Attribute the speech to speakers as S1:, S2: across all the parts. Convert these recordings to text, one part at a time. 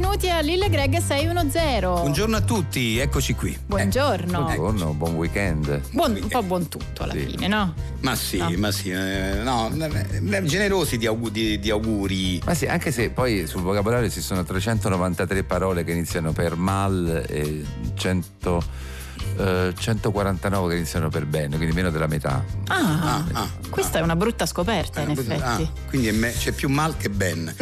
S1: Benvenuti a Lille Greg 610.
S2: Buongiorno a tutti, eccoci qui.
S1: Buongiorno.
S3: Buongiorno, buon weekend.
S1: Buon- un po' buon tutto alla
S3: Sì.
S1: fine, no?
S2: Ma sì,
S1: No.
S2: ma sì, eh, no, eh, generosi di, augu- di- di auguri.
S3: Ma sì, anche se poi sul vocabolario ci sono 393 parole che iniziano per mal e 100, eh, 149 che iniziano per bene, quindi meno della metà.
S1: Ah,
S2: Ah, ah.
S1: questa è una brutta scoperta, in effetti.
S2: Ah, quindi me- c'è più mal che ben.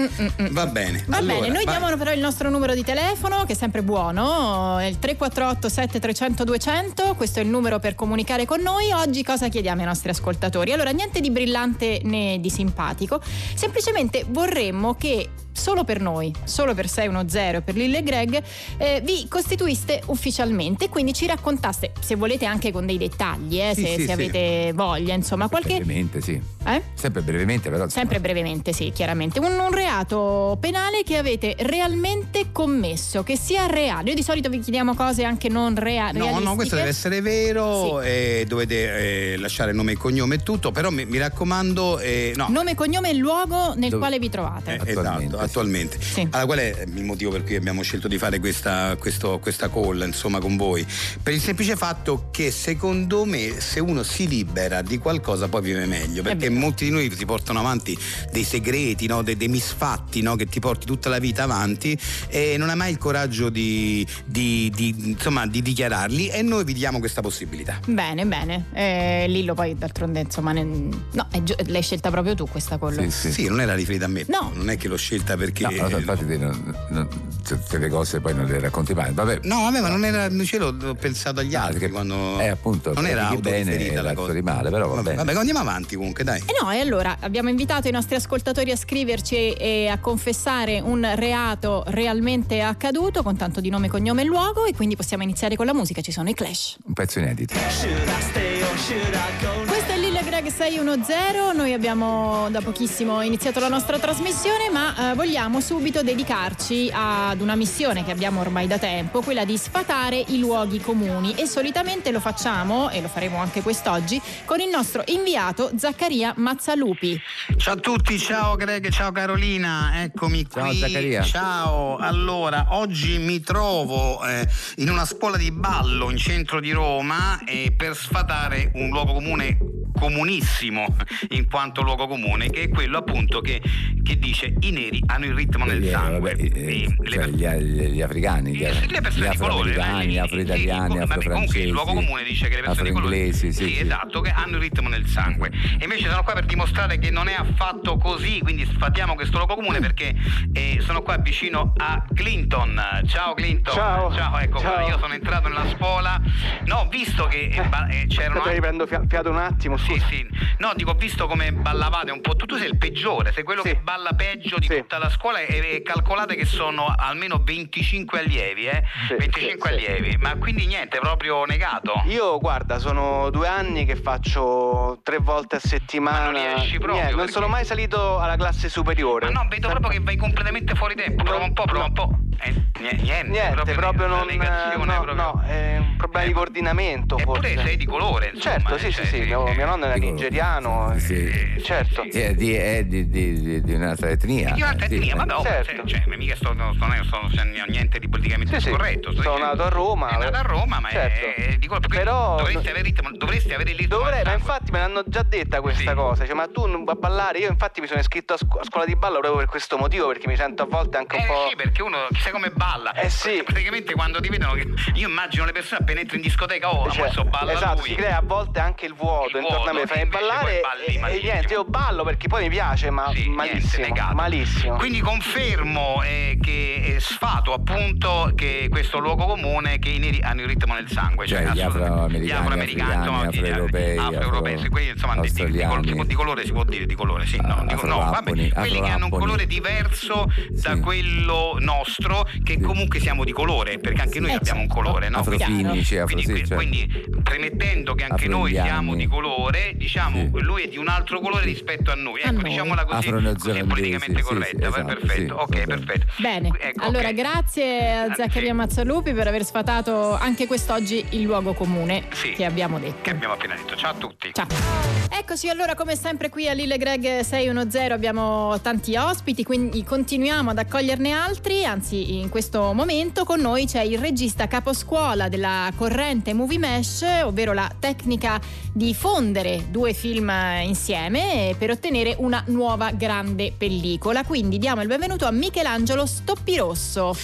S2: Va bene.
S1: Va
S2: Allora,
S1: bene, noi
S2: vai.
S1: diamo però il nostro numero di telefono che è sempre buono, è il 348 7300 200, questo è il numero per comunicare con noi. Oggi cosa chiediamo ai nostri ascoltatori? Allora, niente di brillante né di simpatico, semplicemente vorremmo che solo per noi, solo per 610 e per Lille e Greg, eh, vi costituiste ufficialmente, quindi ci raccontaste, se volete anche con dei dettagli, eh,
S2: Sì,
S1: se,
S2: sì,
S1: se
S2: sì.
S1: avete voglia, insomma, qualche...
S3: Brevemente, sì.
S1: Eh?
S3: Sempre brevemente, però. insomma.
S1: Sempre brevemente, sì, chiaramente. Un, un reato penale che avete realmente commesso, che sia reale. Noi di solito vi chiediamo cose anche non rea-
S2: No,
S1: realistiche.
S2: no, questo deve essere vero, e dovete eh, lasciare nome e cognome e tutto, però mi, mi raccomando, eh, no.
S1: Nome, cognome e luogo nel
S3: Dove-
S1: quale vi trovate.
S2: Eh, esatto. Attualmente.
S1: Sì.
S2: Allora, qual è il motivo per cui abbiamo scelto di fare questa, questo- questa call insomma, con voi? Per il semplice fatto che secondo me se uno si libera di qualcosa poi vive meglio, perché molti di noi si portano avanti dei segreti, no? dei, dei misfatti no? che ti porti tutta la vita avanti e non hai mai il coraggio di, di- di, insomma, di dichiararli e noi vi diamo questa possibilità.
S1: Bene, bene. Eh, Lillo poi d'altronde, insomma, ne- no, l'hai scelta proprio tu questa call.
S3: Sì, sì.
S2: Sì, non era riferita a me,
S1: No.
S2: non è che l'ho scelta perché...
S3: No, no, infatti non- non- tutte le cose poi non le racconti mai. Vabbè.
S2: No, vabbè, ma non era. Ce l'ho pensato agli altri
S3: perché-
S2: quando.
S3: eh, appunto,
S2: Non era
S3: pratichi bene
S2: la cosa.
S3: di male, però va
S2: vabbè,
S3: bene.
S2: vabbè, andiamo avanti comunque, dai.
S1: E no, e allora abbiamo invitato i nostri ascoltatori a scriverci e a confessare un reato realmente accaduto con tanto di nome, cognome e luogo e quindi possiamo iniziare con la musica, ci sono i Clash.
S3: Un pezzo inedito.
S1: Questo è Lille Greg 610, noi abbiamo da pochissimo iniziato la nostra trasmissione ma eh, vogliamo subito dedicarci ad una missione che abbiamo ormai da tempo, quella di sfatare i luoghi comuni e solitamente lo facciamo e lo faremo anche quest'oggi con il nostro inviato Zaccaria Mazzalupi.
S2: Ciao a tutti, ciao Greg, ciao Carolina, eccomi
S3: Ciao,
S2: qui.
S3: Zaccaria.
S2: Ciao, allora oggi mi trovo eh, in una scuola di ballo in centro di Roma eh, per sfatare un luogo comune comunissimo in quanto luogo comune che è quello appunto che, che dice i neri hanno il ritmo nel
S3: Eh,
S2: sangue
S3: vabbè, eh,
S2: E le
S3: cioè, gli, gli- gli africani, gli,
S2: Sì, le persone
S3: gli
S2: di colore,
S3: afroamericani,
S2: eh,
S3: gli afro-italiani,
S2: sì, vabbè, Comunque il luogo
S3: afro-francesi,
S2: comune dice che le persone di colore
S3: afro-inglesi, sì, sì.
S2: esatto, che hanno il ritmo nel sangue. E invece sono qua per dimostrare che non è affatto così, quindi sfatiamo questo luogo comune perché eh, sono qua vicino a Clinton. Ciao Clinton.
S4: Ciao.
S2: ecco,
S4: Ciao.
S2: io sono entrato nella scuola. No, ho visto che eh, eh, c'erano
S4: Aspetta, riprendo fia- fiato un attimo,
S2: sì,
S4: scusa.
S2: sì. No, dico, ho visto come ballavate un po'. Tu, tu sei il peggiore, sei quello
S4: Sì.
S2: che balla peggio di
S4: Sì.
S2: tutta la scuola e, e calcolate che sono almeno 25 allievi, eh?
S4: Sì,
S2: 25
S4: sì, sì.
S2: allievi. Ma quindi niente, proprio negato.
S4: Io guarda, sono due anni che faccio tre volte a settimana.
S2: Ma non riesci proprio,
S4: Niente, non
S2: perché-
S4: sono mai salito alla classe superiore.
S2: Ma no, vedo proprio che vai completamente fuori tempo. Prova un po', prova un po'. Eh, nie- niente,
S4: Niente, proprio,
S2: una
S4: non. No,
S2: proprio.
S4: no, è un problema
S2: Eh,
S4: di coordinamento
S2: Eppure
S4: forse.
S2: sei di colore, insomma.
S4: Certo,
S2: eh,
S4: sì,
S2: cioè,
S4: sì, sì. Mio, mio nonno era nigeriano.
S3: sì,
S4: eh, certo.
S3: Sì, È di, è di, di- di- un'altra etnia.
S2: Di un'altra etnia,
S3: eh.
S2: vabbè, oh,
S4: certo.
S2: cioè, cioè, mica sto, non sto, non sto- non niente di politicamente
S4: Sì,
S2: scorretto. sto
S4: Sono
S2: dicendo-
S4: nato a Roma.
S2: È nato a Roma, ma
S4: Certo.
S2: è, di. Quindi
S4: Però-
S2: dovresti avere dovresti avere il
S4: Dovrei, ma infatti me l'hanno già detta questa cosa. Cioè, ma tu non a ballare? Io infatti mi sono iscritto a scuola di ballo proprio per questo motivo, perché mi sento a volte anche un
S2: Eh
S4: po'.
S2: sì, perché uno chissà come balla.
S4: Eh sì.
S2: Praticamente quando ti vedono, io immagino le persone appena entri in discoteca, oh,
S4: Cioè,
S2: adesso balla
S4: esatto,
S2: lui.
S4: si crea a volte anche il vuoto
S2: Il
S4: intorno a me,
S2: vuoto,
S4: fai ballare e- e, niente, io ballo perché poi mi piace, ma
S2: Sì,
S4: malissimo,
S2: niente,
S4: malissimo.
S2: Quindi confermo eh, che eh, sfato appunto che questo luogo comune che i neri hanno il ritmo nel sangue.
S3: Cioè, afroamericani,
S2: gli afroamericani,
S3: afroeuropei,
S2: afroeuropei, quelli, insomma, di- di, di, di colore si può dire di colore, sì, no,
S3: Ah,
S2: di- no, vabbè, quelli che hanno un colore diverso da quello nostro, che comunque siamo di colore, perché anche noi
S1: Eh,
S2: abbiamo un
S1: certo.
S2: colore, no?
S3: Afrofinici, afro,
S2: Quindi,
S3: sì,
S2: quindi,
S3: cioè.
S2: quindi premettendo che anche noi siamo di colore,
S5: diciamo,
S3: Sì.
S5: lui è di un altro colore rispetto a noi.
S1: A
S5: Ecco,
S1: noi.
S5: diciamola così, così politicamente
S3: sì,
S5: corretta.
S3: esatto,
S5: perfetto,
S3: sì,
S5: ok, perfetto.
S1: Bene,
S5: Ecco,
S1: allora
S5: ok.
S1: grazie a Zaccaria. Mazzalupi per aver sfatato anche quest'oggi il luogo comune
S5: Sì.
S1: che abbiamo detto.
S5: Che abbiamo appena detto. Ciao a tutti.
S1: Ciao. Eccoci allora come sempre qui a Lille Greg 610 abbiamo tanti ospiti, quindi continuiamo ad accoglierne altri, anzi in questo momento con noi c'è il regista caposcuola della corrente Movie Mesh, ovvero la tecnica di fondere due film insieme per ottenere una nuova grande pellicola. Quindi diamo il benvenuto a Michelangelo Stoppirosso.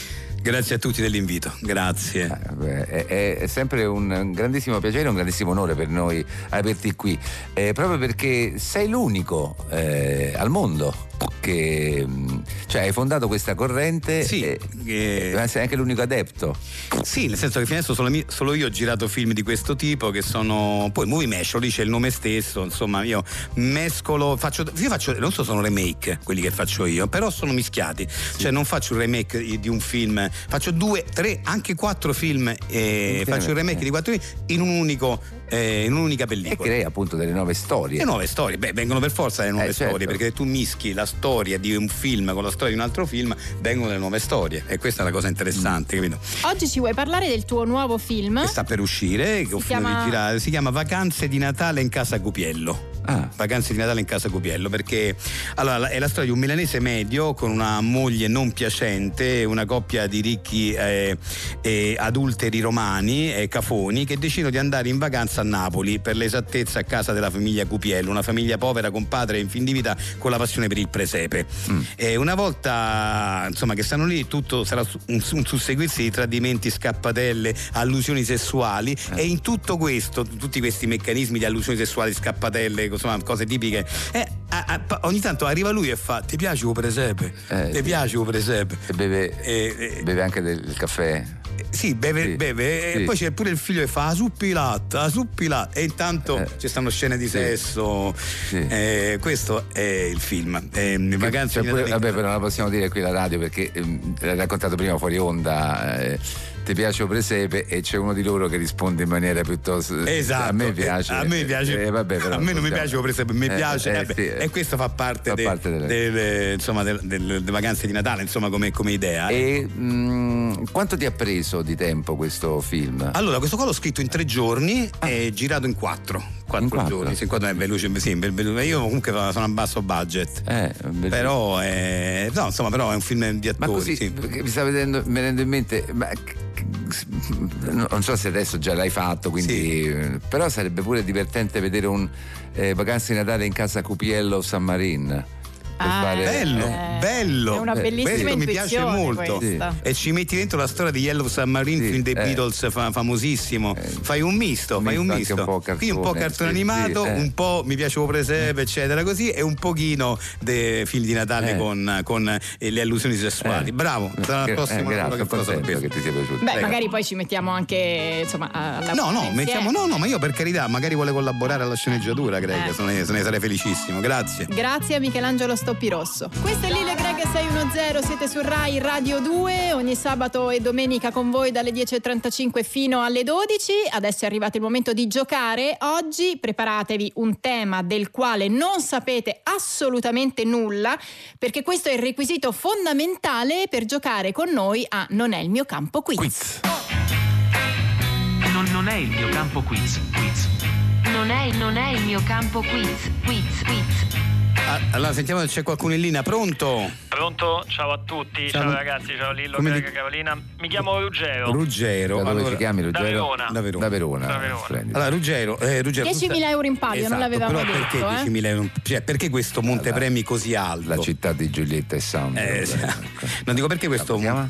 S2: Grazie a tutti dell'invito, grazie.
S3: Eh, È, è sempre un grandissimo piacere, un grandissimo onore per noi averti qui, eh, proprio perché sei l'unico eh, al mondo che mh, cioè, hai fondato questa corrente
S2: Sì,
S3: e
S2: eh,
S3: ma sei anche l'unico adepto.
S2: Sì, nel senso che fino adesso solo, solo io ho girato film di questo tipo che sono. Poi Movie Mesh, lo dice il nome stesso, insomma, io mescolo, faccio. Io faccio. Non so, sono remake quelli che faccio io, però sono mischiati. Cioè, non faccio un remake di un film, faccio due, tre, anche quattro film, e
S3: Insieme,
S2: faccio il remake
S3: eh.
S2: di quattro film in un unico, eh, in un'unica
S3: E
S2: pellicola.
S3: crei appunto delle nuove storie.
S2: Le nuove storie, beh, vengono per forza le nuove
S3: Eh, certo.
S2: storie, perché tu mischi la storia di un film con la storia di un altro film, vengono le nuove storie. E questa è la cosa interessante, capito?
S1: Oggi ci vuoi parlare del tuo nuovo film?
S2: Che sta per uscire, che ho finito
S1: chiama-
S2: di girare, si chiama Vacanze di Natale in casa Cupiello.
S3: Ah.
S2: Vacanze di Natale in casa Cupiello perché allora, è la storia di un milanese medio con una moglie non piacente, una coppia di ricchi eh, eh, adulteri romani e cafoni che decidono di andare in vacanza a Napoli per l'esattezza a casa della famiglia Cupiello, una famiglia povera con padre in fin di vita con la passione per il presepe. E una volta insomma che stanno lì tutto sarà un, un susseguirsi di tradimenti, scappatelle, allusioni sessuali e in tutto questo, tutti questi meccanismi di allusioni sessuali, scappatelle, insomma cose tipiche, eh, a- a- ogni tanto arriva lui e fa ti piace un presepe?
S3: Eh,
S2: ti
S3: sì.
S2: piace un presepe?
S3: E beve,
S2: Eh, eh,
S3: beve anche del caffè.
S2: sì, beve,
S3: Sì,
S2: beve
S3: sì.
S2: e poi c'è pure il figlio che fa "Ah, suppi latte, ah, suppi latte e intanto
S3: Eh.
S2: ci stanno scene di
S3: Sì.
S2: sesso. Eh, questo è il film. Eh, Vacanze
S3: Cioè, pure- vabbè, però non la possiamo dire qui alla radio perché ehm, l'hai raccontato prima fuori onda. Ti piace presepe e c'è uno di loro che risponde in maniera piuttosto
S2: Esatto,
S3: a me piace
S2: a me piace,
S3: eh, vabbè, però
S2: a me non mi piace, per esempio, mi
S3: Eh,
S2: piace,
S3: eh,
S2: eh,
S3: sì, eh.
S2: e questo fa parte,
S3: Fa
S2: de-
S3: parte delle-
S2: delle, insomma, del- del- delle vacanze di Natale, insomma, come, come idea. eh.
S3: E mh, quanto ti ha preso di tempo questo film?
S2: Allora, questo qua l'ho scritto in tre giorni e girato in quattro. Quattro,
S3: Ah. In quattro?
S2: giorni, sì, quattro è veloce, sì, ve- ve- io comunque sono a basso budget.
S3: Eh.
S2: Però è, no, insomma, però è un film di
S3: Ma
S2: attori.
S3: così,
S2: sì.
S3: mi sta vedendo, venendo in mente, ma non so se adesso già l'hai fatto, quindi, eh, però sarebbe pure divertente vedere un eh, Vacanze di Natale in casa Cupiello San Marin.
S1: Ah,
S3: fare,
S2: Bello,
S1: Eh,
S2: bello.
S1: È una
S3: Eh,
S1: bellissima
S2: questo mi piace molto.
S1: questa.
S2: E ci metti dentro la storia di Yellow Submarine,
S3: Sì,
S2: film dei
S3: eh.
S2: Beatles fa- famosissimo.
S3: Eh,
S2: fai un misto, fai un
S3: misto un po'
S2: Quindi un po'
S3: cartone,
S2: cartone
S3: sì,
S2: animato,
S3: sì, eh.
S2: un po' mi piacevo presepe, eccetera, così, e un pochino dei film di Natale
S3: Eh.
S2: con, con, eh, le allusioni sessuali.
S3: Eh.
S2: Bravo, sarà la prossima
S3: eh, grazie,
S2: che sorpresa.
S3: che ti sia piaciuto.
S1: Beh,
S2: Prego.
S1: magari poi ci mettiamo anche insomma alla
S2: No, no,
S1: insieme.
S2: mettiamo, no, no, ma io per carità, magari vuole collaborare alla sceneggiatura, Greg,
S1: Eh.
S2: se, ne, se ne sarei felicissimo, grazie.
S1: Grazie a Michelangelo Stoppirosso. Questo è Lille Greg 610, siete su Rai Radio 2, ogni sabato e domenica con voi dalle 10.35 fino alle 12. Adesso è arrivato il momento di giocare. Oggi preparatevi un tema del quale non sapete assolutamente nulla, perché questo è il requisito fondamentale per giocare con noi a Non è il mio campo quiz.
S3: Quiz.
S6: Non, non è il mio campo quiz. Quiz.
S7: Non è, non è il mio campo quiz, quiz, quiz.
S2: Ah, allora sentiamo se c'è qualcuno in linea, pronto?
S8: Pronto? Ciao a tutti,
S2: Ciao.
S8: ciao, ragazzi, ciao Lillo,
S2: Come
S8: Greg,
S2: ti-
S8: Carolina. Mi chiamo Ruggero.
S2: Ruggero.
S3: Da dove
S2: Allora-
S3: ci chiami Ruggero?
S8: Verona.
S2: Da Verona.
S3: Da Verona.
S8: Da Verona.
S2: Allora, Ruggero, eh, Ruggero
S1: 10.000 euro in palio, non
S2: Esatto,
S1: l'avevamo
S2: però perché
S1: detto, eh?
S2: 10.000 euro? Cioè, perché questo montepremi così alto?
S3: La città di Giulietta e Sandro.
S2: Eh, sì. non dico perché questo
S3: Come si chiama?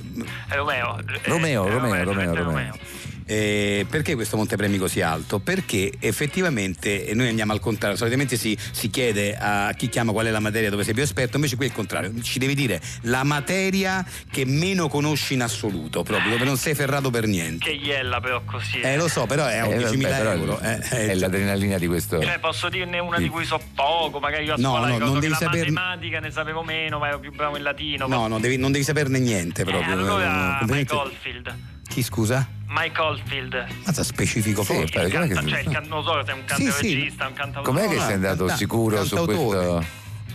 S8: Romeo. eh,
S3: Romeo,
S8: eh,
S3: Romeo, Romeo,
S8: Giuseppe
S3: Romeo.
S2: Eh, perché questo montepremi così alto? Perché effettivamente noi andiamo al contrario, solitamente si, si chiede a chi chiama qual è la materia dove sei più esperto, invece qui è il contrario, ci devi dire la materia che meno conosci in assoluto, proprio dove non sei ferrato per niente.
S8: Che iella però così.
S2: Eh lo so, però è un
S3: Eh,
S2: 10.000
S3: vabbè, però
S2: euro. eh, eh,
S3: è l'adrenalina di questo.
S8: Cioè, posso dirne una di cui so poco, magari io a
S2: No,
S8: scuola
S2: no, non devi
S8: la
S2: saper-
S8: matematica ne sapevo meno, ma ero più bravo in latino.
S2: No, no, devi- non devi saperne niente
S8: Eh,
S2: proprio.
S8: allora
S2: completamente-
S8: Mike Oldfield.
S2: Chi scusa?
S8: Mike Oldfield.
S2: Mazza specifico
S3: Sì,
S2: forte.
S3: pare- com'è che
S8: Canta, cioè, il can- so è un
S2: Sì, sì.
S8: cantaregista, un cantautore.
S3: Com'è che sei andato
S2: canta-
S3: sicuro su questo?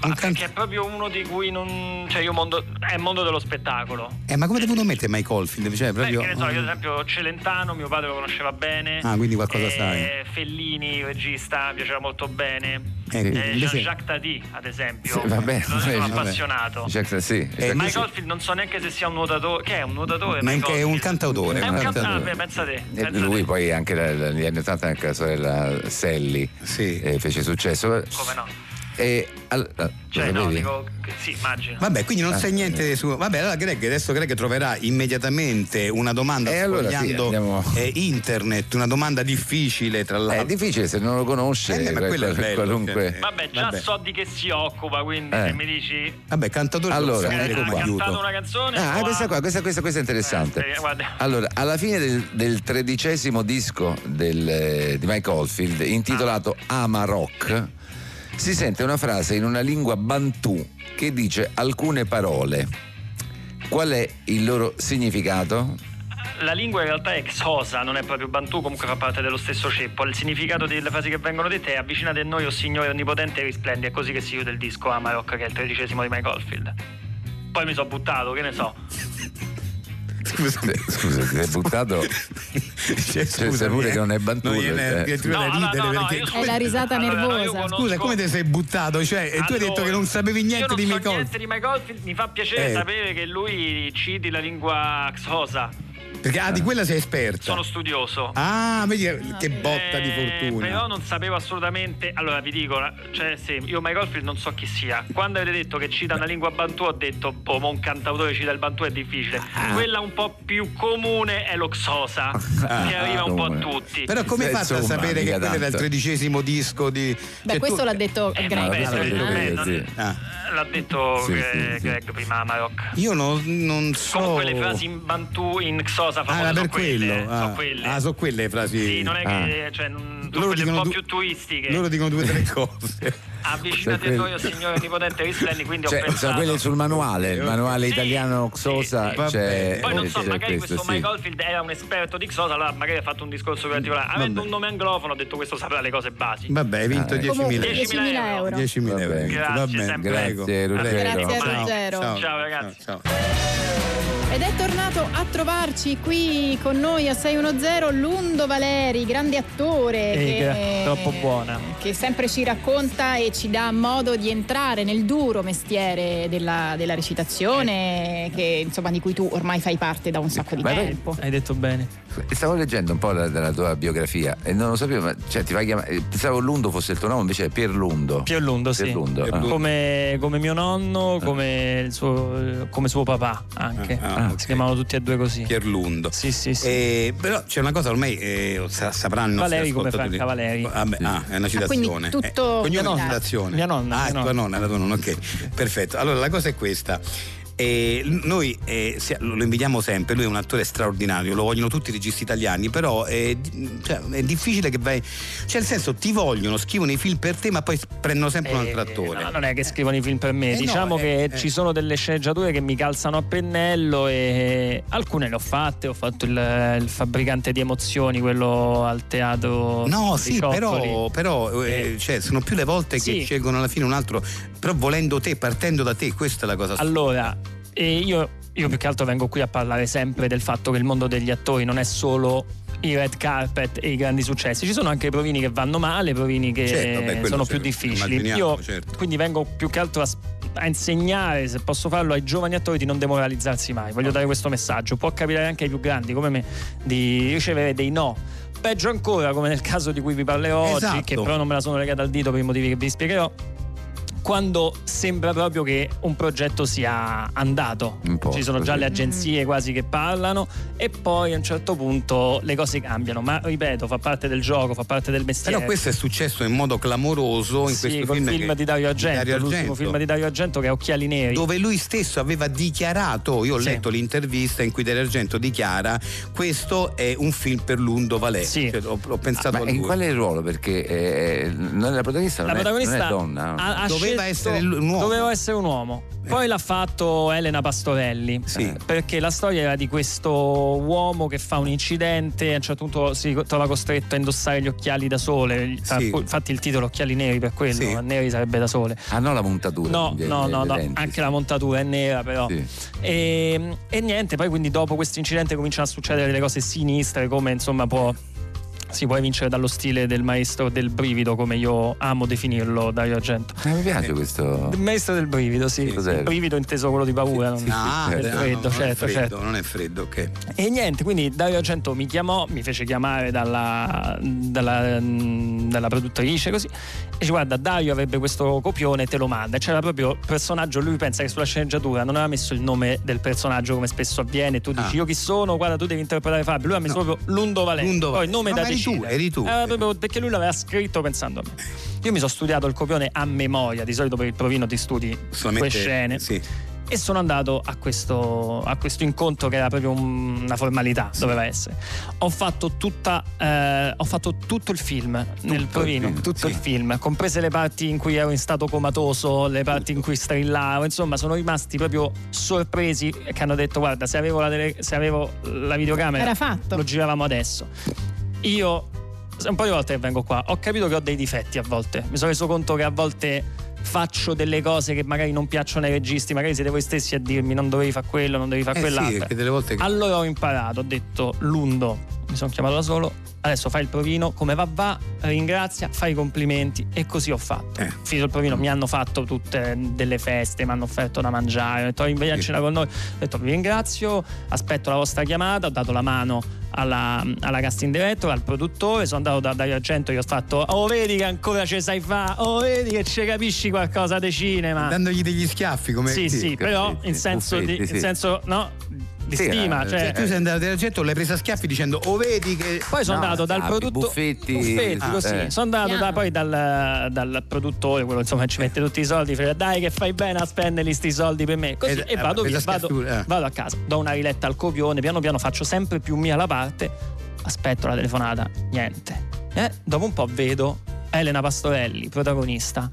S2: Un can-
S8: Che è proprio uno di cui non. cioè io mondo. è il mondo dello spettacolo.
S2: Eh, ma come hai dovuto mettere Mike Oldfield? Cioè,
S8: Beh,
S2: proprio...
S8: che ne so, io ad esempio Celentano, mio padre lo conosceva bene.
S2: Ah, quindi qualcosa
S8: Eh,
S2: sai.
S8: Fellini, regista, mi piaceva molto bene.
S2: Eh,
S8: Eh,
S2: invece-
S8: Jacques Tati, ad esempio.
S3: Sì, va bene,
S8: Sono,
S3: vabbè.
S8: appassionato.
S3: Jack- sì,
S2: Eh,
S8: Mike Oldfield non so neanche se sia un nuotatore. Che è un nuotatore?
S2: Ma
S8: Mike
S2: è un cantautore.
S8: È un
S3: cantautore.
S8: pensa te. Pensa
S3: lui
S8: te.
S3: poi anche negli anni 80 anche la sorella Sally
S2: Sì.
S3: eh, fece successo.
S8: Come no?
S3: E al- ah,
S8: Cioè, no, dico. Sì, immagino.
S2: Vabbè, quindi non
S3: Ah.
S2: sai niente su. Vabbè, allora Greg, adesso Greg troverà immediatamente una domanda
S3: E allora sì, andiamo-
S2: eh, internet, una domanda difficile tra
S3: È
S2: l'altro.
S3: difficile se non lo conosce,
S2: Eh, ma quello è bello,
S3: qualunque.
S2: cioè.
S8: Vabbè, già
S2: Vabbè.
S8: so di che si occupa, quindi
S3: Eh.
S8: se mi dici.
S2: Vabbè, cantatore
S3: Allora, ecco
S2: eh,
S3: qua.
S8: ha cantato una canzone.
S3: Ah,
S8: o
S3: questa qua, questa, questa, questa è interessante.
S8: Eh, guarda.
S3: Allora, alla fine del, del tredicesimo disco del, eh, di Mike Oldfield, intitolato Ama Rock, si sente una frase in una lingua bantù che dice alcune parole. Qual è il loro significato?
S8: La lingua in realtà è Xhosa, non è proprio Bantu, comunque fa parte dello stesso ceppo. Il significato delle frasi che vengono dette è avvicinate a noi, o Signore onnipotente e risplende. È così che si chiude il disco Amarok, che è il tredicesimo di Mike Oldfield. Poi mi sono buttato, che ne so.
S2: Scusa,
S3: Scusa, ti sei buttato.
S2: Cioè,
S3: sai
S2: scusami,
S3: pure
S2: eh.
S3: che non è Bantu,
S2: Non gliene- viene
S8: No,
S2: da
S8: no, no, no,
S2: perché-
S1: È la risata
S8: Allora,
S1: nervosa.
S8: conosco-
S2: Scusa, come ti sei buttato? Cioè, e tu hai detto che non sapevi niente
S8: io
S2: di
S8: so
S2: Oldfield.
S8: niente di Oldfield, mi fa piacere
S2: Eh.
S8: sapere che lui citi la lingua Xhosa.
S2: Perché ah, di quella sei esperto.
S8: Sono studioso.
S2: Ah, vedi che botta di
S8: Eh,
S2: fortuna.
S8: Però non sapevo assolutamente. Allora vi dico, cioè, sì, io Mike Oldfield non so chi sia. Quando avete detto che cita una lingua bantu, ho detto, boh, ma un cantautore cita il bantu è difficile. Quella un po' più comune è lo Xhosa, che arriva un po' a tutti.
S2: Però come hai
S3: Eh,
S2: fatto a sapere che quello era il tredicesimo disco di...
S1: Beh,
S2: Cioè,
S1: questo
S2: tu-
S1: l'ha detto
S8: Eh,
S1: Greg.
S8: vabbè,
S3: l'ha
S8: eh,
S3: detto
S8: eh,
S3: Greg,
S8: non-
S3: sì.
S2: Ah.
S8: L'ha detto. Greg prima Amarok.
S2: Io non, non so...
S8: Comunque le frasi in bantu, in Xhosa
S2: Ah,
S8: famose
S2: era
S8: sono
S2: per
S8: quelle.
S2: quello. Ah,
S8: sono quelle.
S2: ah, sono quelle le frasi.
S8: Sì, non è
S3: Ah.
S8: che cioè, non, sono
S2: Loro
S8: quelle un po' più turistiche.
S2: Loro dicono due o tre cose.
S8: Avvicinati a
S3: Quelle-
S8: noi, Signore Onnipotente Risplendì, quindi ho
S3: Cioè,
S8: pensato...
S3: sono quelle sul manuale, il manuale
S8: Sì,
S3: italiano Xosa.
S8: sì.
S2: Vabbè.
S3: c'è,
S8: Poi non
S3: eh,
S8: so,
S3: c'è
S8: magari
S3: questo,
S8: questo
S3: sì.
S8: Mike Oldfield era un esperto di Xosa, allora magari ha fatto un discorso particolare. Avendo
S2: Vabbè.
S8: un nome anglofono, ho detto questo saprà le cose basi.
S2: Vabbè, hai vinto
S3: Ah, ecco.
S2: 10.000
S1: Comunque,
S2: euro.
S1: 10.000 euro.
S2: 10.000
S3: Va
S2: euro.
S3: bene.
S8: Grazie, sempre.
S3: Grazie, Ruggero.
S1: Grazie,
S2: Ciao,
S1: Ruggero.
S2: ciao,
S8: Ciao, ragazzi.
S2: ciao, ciao.
S1: Ed è tornato a trovarci qui con noi a 610 Lundo Valeri, grande attore
S9: Ehi,
S1: che,
S9: che- troppo buona.
S1: che sempre ci racconta e ci dà modo di entrare nel duro mestiere della, della recitazione, che, insomma, di cui tu ormai fai parte da un sacco di
S3: Ma
S1: tempo.
S9: Hai detto bene.
S3: Stavo leggendo un po' la- della tua biografia e non lo sapevo, ma cioè, ti fai chiamare. eh, Pensavo Lundo fosse il tuo nome, invece è Pierlundo.
S9: Pierlundo, sì.
S3: Pierlundo, ah.
S2: Pierlundo.
S9: Come, come mio nonno, come, il suo, come suo papà anche.
S2: Ah, ah, ok.
S9: Si chiamavano tutti e due così.
S2: Pierlundo.
S9: Sì, sì, sì.
S2: Eh, però c'è una cosa ormai eh, sa- sapranno
S9: Valeri come. Franca Valeri.
S2: Vabbè, ah, è una
S1: quindi
S2: citazione.
S1: tutto-
S2: Eh, cognome
S1: Nonna.
S2: citazione.
S9: Mia nonna,
S2: Ah,
S9: mia
S2: è tua
S9: nonna.
S2: nonna, la tua nonna, ok. Perfetto. Allora la cosa è questa. Eh, noi eh, lo invitiamo sempre, lui è un attore straordinario, lo vogliono tutti i registi italiani, però è, cioè, è difficile che vai. Cioè, nel senso, ti vogliono, scrivono i film per te, ma poi prendono sempre un altro
S9: Eh,
S2: attore.
S9: no, non è che scrivono i film per me,
S2: Eh, no,
S9: diciamo
S2: eh,
S9: che
S2: eh.
S9: ci sono delle sceneggiature che mi calzano a pennello e alcune le ho fatte, ho fatto il, il fabbricante di emozioni, quello al teatro.
S2: No, sì,
S9: Ciottoli.
S2: però, però eh, cioè, sono più le volte che
S9: Sì.
S2: scelgono alla fine un altro, però volendo te, partendo da te, questa è la cosa.
S9: Allora, e io, io più che altro vengo qui a parlare sempre del fatto che il mondo degli attori non è solo i red carpet e i grandi successi, ci sono anche i provini che vanno male, provini che
S2: Certo, beh,
S9: sono più difficili. Io
S2: certo.
S9: quindi vengo più che altro a, a insegnare, se posso farlo, ai giovani attori di non demoralizzarsi mai. Voglio dare questo messaggio. Può capitare anche ai più grandi come me di ricevere dei no. Peggio ancora, come nel caso di cui vi parlerò oggi,
S2: Esatto.
S9: che però non me la sono legata al dito per i motivi che vi spiegherò. Quando sembra proprio che un progetto sia andato,
S3: po'
S9: ci sono già le agenzie quasi che parlano e poi a un certo punto le cose cambiano, ma ripeto, fa parte del gioco, fa parte del mestiere.
S2: Però questo è successo in modo clamoroso in
S9: sì,
S2: questo
S9: col
S2: film,
S9: film
S2: che-
S9: di Dario Argento,
S2: Dario
S9: l'ultimo
S2: Argento,
S9: film di Dario Argento che è Occhiali Neri.
S2: dove lui stesso aveva dichiarato, io ho
S9: Sì.
S2: letto l'intervista in cui Dario Argento dichiara questo è un film per Lundo Valè.
S9: Sì.
S2: Cioè, ho, ho pensato
S3: Ma
S2: a
S3: in
S2: lui.
S3: quale ruolo? Perché eh, non è la protagonista,
S9: La
S3: non, è,
S9: protagonista
S3: non è donna.
S9: ha, ha
S2: Doveva doveva essere un uomo.
S9: Doveva essere un uomo. Poi l'ha fatto Elena Pastorelli.
S2: Sì.
S9: eh, Perché la storia era di questo uomo che fa un incidente, a un certo punto si trova costretto a indossare gli occhiali da sole.
S2: Sì.
S9: Infatti il titolo Occhiali neri per quello,
S2: Sì.
S9: neri sarebbe da sole.
S3: Ah, no, la montatura.
S9: No,
S3: le-
S9: no,
S3: le
S9: no,
S3: lenti,
S9: anche
S3: sì.
S9: la montatura è nera però. E, e niente, poi quindi dopo questo incidente cominciano a succedere delle cose sinistre, come insomma può si può vincere dallo stile del maestro del brivido, come io amo definirlo, Dario Argento.
S3: Ah, mi piace questo.
S9: Il maestro del brivido, sì.
S3: Cos'è?
S9: Il brivido inteso quello di paura, non
S2: Ah,
S9: del
S2: no,
S9: freddo,
S2: non
S9: certo,
S2: è freddo,
S9: certo.
S2: non è freddo, ok.
S9: E niente, quindi Dario Argento mi chiamò, mi fece chiamare dalla, dalla, dalla produttrice così e dice guarda Dario avrebbe questo copione te lo manda e c'era proprio il personaggio lui pensa che sulla sceneggiatura non aveva messo il nome del personaggio come spesso avviene tu dici
S2: Ah.
S9: io chi sono guarda tu devi interpretare Fabio lui ha messo proprio Lundo Valente
S2: Lundo
S9: poi il nome
S2: No,
S9: da
S2: ma tu, eri tu.
S9: Era proprio perché lui l'aveva scritto pensando a me io mi sono studiato il copione a memoria di solito per il provino ti studi
S2: Solamente
S9: quelle scene
S2: Sì.
S9: e sono andato a questo, a questo incontro che era proprio un- una formalità, doveva essere. Ho fatto, tutta, eh, ho fatto tutto il film nel provino,
S3: film,
S9: tutto
S2: sì.
S9: il film, comprese le parti in cui ero in stato comatoso, le parti in cui strillavo, insomma sono rimasti proprio sorpresi che hanno detto guarda se avevo la, tele- se avevo la videocamera
S1: Era fatto.
S9: lo giravamo adesso. Io un po' di volte che vengo qua ho capito che ho dei difetti a volte, mi sono reso conto che a volte faccio delle cose che magari non piacciono ai registi, magari siete voi stessi a dirmi non dovevi fare quello, non dovevi fare
S2: Eh sì,
S9: quell'altro.
S2: che-
S9: Allora ho imparato, ho detto Lundo, mi sono chiamato da solo, adesso fai il provino, come va va, ringrazia, fai i complimenti e così ho fatto.
S2: Eh.
S9: Finito il provino mi hanno fatto tutte delle feste, mi hanno offerto da mangiare, ho detto vieni a
S2: Sì.
S9: cena con noi, ho detto vi ringrazio, aspetto la vostra chiamata, ho dato la mano alla, alla casting director, al produttore, sono andato da Dario Argento, gli ho fatto oh vedi che ancora ci sai fa, oh vedi che ci capisci qualcosa di cinema.
S2: Dandogli degli schiaffi come
S9: Sì, sì, però
S3: buffetti,
S9: in senso, di,
S3: sì.
S9: in senso no, di
S3: Sì,
S9: stima.
S3: eh,
S9: cioè,
S2: Cioè, tu sei andato dall'argento, l'hai presa a schiaffi dicendo "Oh, vedi che
S9: poi sono
S3: No,
S9: andato dal produttore.
S3: buffetti.
S9: Buffetti,
S3: Ah,
S9: così.
S3: eh.
S9: Sono andato da- poi dal, dal produttore, quello insomma che ci mette tutti i soldi. Fa, Dai, che fai bene a spenderli sti soldi per me. Così,
S2: Ed-
S9: e vado,
S2: eh,
S9: via,
S2: presa
S9: vado,
S2: eh.
S9: vado a casa, do una riletta al copione, piano piano faccio sempre più mia la parte. Aspetto la telefonata, niente. Eh, dopo un po' vedo Elena Pastorelli, protagonista,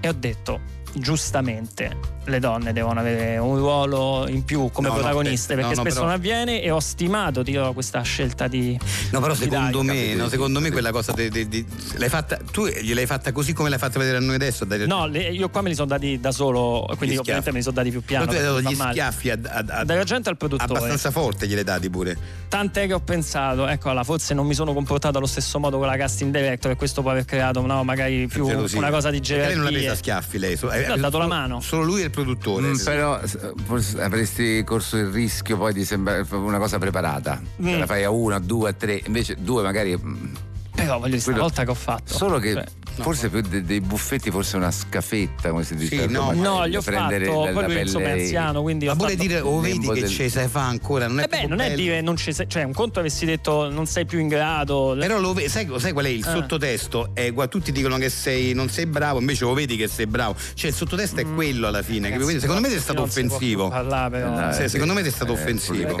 S9: e ho detto. Giustamente le donne devono avere un ruolo in più come
S2: No, no,
S9: protagoniste
S2: beh,
S9: perché
S2: no, no,
S9: spesso
S2: però-
S9: non avviene e ho stimato dirò, questa scelta di
S2: No, però
S9: di
S2: secondo
S9: Dario.
S2: me, no, secondo me quella cosa de- de- de- l'hai fatta tu gliel'hai fatta così come l'hai fatta vedere a noi adesso, Dario?
S9: No, le- io qua me li sono dati da solo, quindi ovviamente me li sono dati più piano.
S2: Però tu hai dato gli schiaffi a, a, a-
S9: Dario Argento al produttore.
S2: abbastanza forte gliel'hai dati pure.
S9: Tant'è che ho pensato, eccola, forse non mi sono comportato allo stesso modo con la casting director e questo può aver creato, no, magari più
S2: Gelosia.
S9: una cosa di
S2: Perché lei non l'ha presa a
S9: gerarchia.
S2: schiaffi lei, so-
S9: ha dato la mano.
S2: Solo lui è il produttore.
S3: Mm, però forse avresti corso il rischio poi di sembrare una cosa preparata.
S9: Mm.
S3: La fai a una, a due, a tre, invece due magari. Mm,
S9: Però voglio dire,
S3: Quello-
S9: stavolta che ho fatto.
S3: Solo che
S9: Cioè,
S3: forse più de- dei buffetti, forse una scafetta, come si dice.
S2: Sì, no,
S9: no, gli ho
S3: prendere
S9: fatto,
S3: la-
S9: poi
S3: la
S9: lui insomma è anziano, quindi
S2: Ma
S9: fatto-
S2: dire oh vedi che
S3: del-
S2: ce fa ancora, non è
S9: Eh beh, non è
S2: bello.
S9: dire non ci sei, cioè un conto avessi detto non sei più in grado.
S2: Però lo ve- sai, sai qual è il
S9: Ah.
S2: sottotesto? È, guarda, tutti dicono che sei, non sei bravo, invece lo vedi che sei bravo. Cioè il sottotesto è quello alla fine.
S9: Mm. Ragazzi,
S2: Quindi, secondo me ti è stato offensivo.
S9: parlare, però.
S3: No,
S2: Sì,
S3: eh,
S2: secondo me ti è stato
S3: eh,
S2: offensivo.